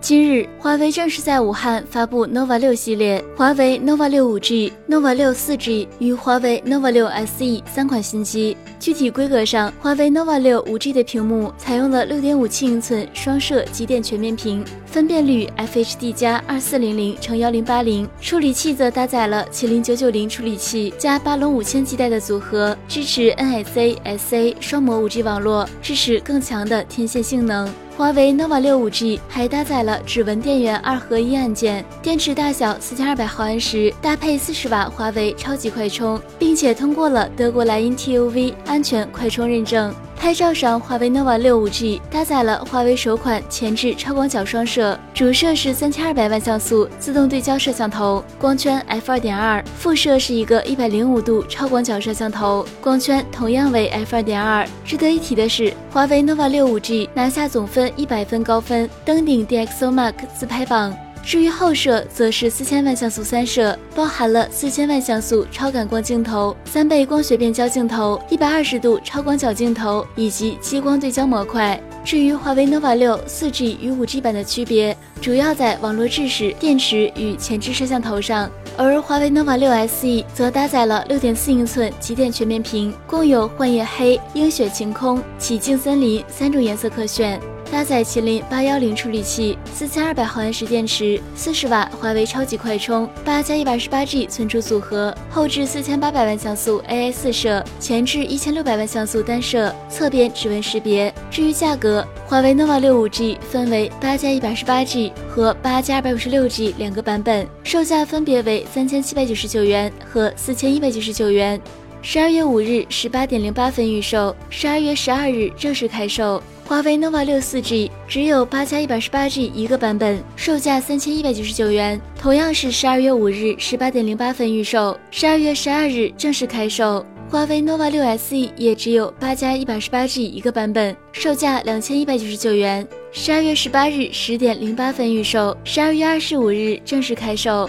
今日，华为正式在武汉发布 nova 六系列，华为 nova 六五 G、nova 六四 G 与华为 nova 六 SE 三款新机。具体规格上，华为 nova 六五 G 的屏幕采用了六点五七英寸双摄极点全面屏，分辨率 FHD 加二四零零乘幺零八零，处理器则搭载了麒麟九九零处理器加巴龙五千基带的组合，支持 NSA、SA 双模五 G 网络，支持更强的天线性能。华为 nova 六五 G 还搭载了指纹电源二合一按键，电池大小四千二百毫安时，搭配四十瓦华为超级快充，并且通过了德国莱茵 TUV 安全快充认证。拍照上，华为 nova 六五 G 搭载了华为首款前置超广角双摄，主摄是三千二百万像素自动对焦摄像头，光圈 f 二点二；副摄是一个一百零五度超广角摄像头，光圈同样为 f 二点二。值得一提的是，华为 nova 六五 G 拿下总分一百分高分，登顶 DxOMark 自拍榜。至于后摄，则是四千万像素三摄，包含了四千万像素超感光镜头、三倍光学变焦镜头、一百二十度超广角镜头以及激光对焦模块。至于华为 nova 六四 G 与五 G 版的区别，主要在网络制式、电池与前置摄像头上。而华为 nova 六 SE 则搭载了六点四英寸极点全面屏，共有幻夜黑、鹰雪晴空、起净森林三种颜色可选。搭载麒麟八幺零处理器，四千二百毫安时电池，四十瓦华为超级快充，八加一百二十八 G 存储组合，后置四千八百万像素 AI 四摄，前置一千六百万像素单摄，侧边指纹识别。至于价格，华为 nova 六五 G 分为八加一百二十八 G 和八加二百五十六 G 两个版本，售价分别为三千七百九十九元和四千一百九十九元。十二月五日十八点零八分预售，十二月十二日正式开售。华为 nova 六四 G 只有八加一百十八 G 一个版本，售价三千一百九十九元。同样是十二月五日十八点零八分预售，十二月十二日正式开售。华为 nova 六 SE 也只有八加一百十八 G 一个版本，售价两千一百九十九元。十二月十八日十点零八分预售，十二月二十五日正式开售。